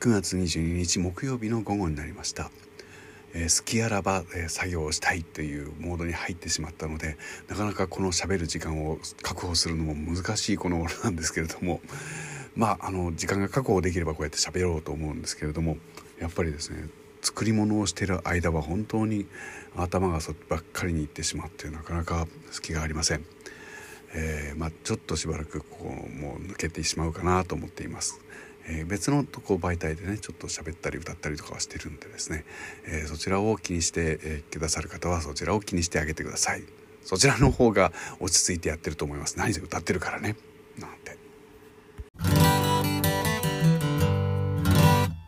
9月22日木曜日の午後になりましたえー、好きあらば、えー、作業をしたいというモードに入ってしまったのでなかなかこのしゃべる時間を確保するのも難しいこの頃なんですけれども まああの時間が確保できればこうやって喋ろうと思うんですけれどもやっぱりですね作り物をしてる間は本当に頭がそっばっかりにいってしまってなかなか隙がありません。えー、まあ、ちょっとしばらくこうもう抜けてしまうかなと思っています。えー、別のとこ媒体でねちょっと喋ったり歌ったりとかはしてるんでですね、えー、そちらを気にして、えー、くださる方はそちらを気にしてあげてください。そちらの方が落ち着いてやってると思います。何せ歌ってるからね。なんて。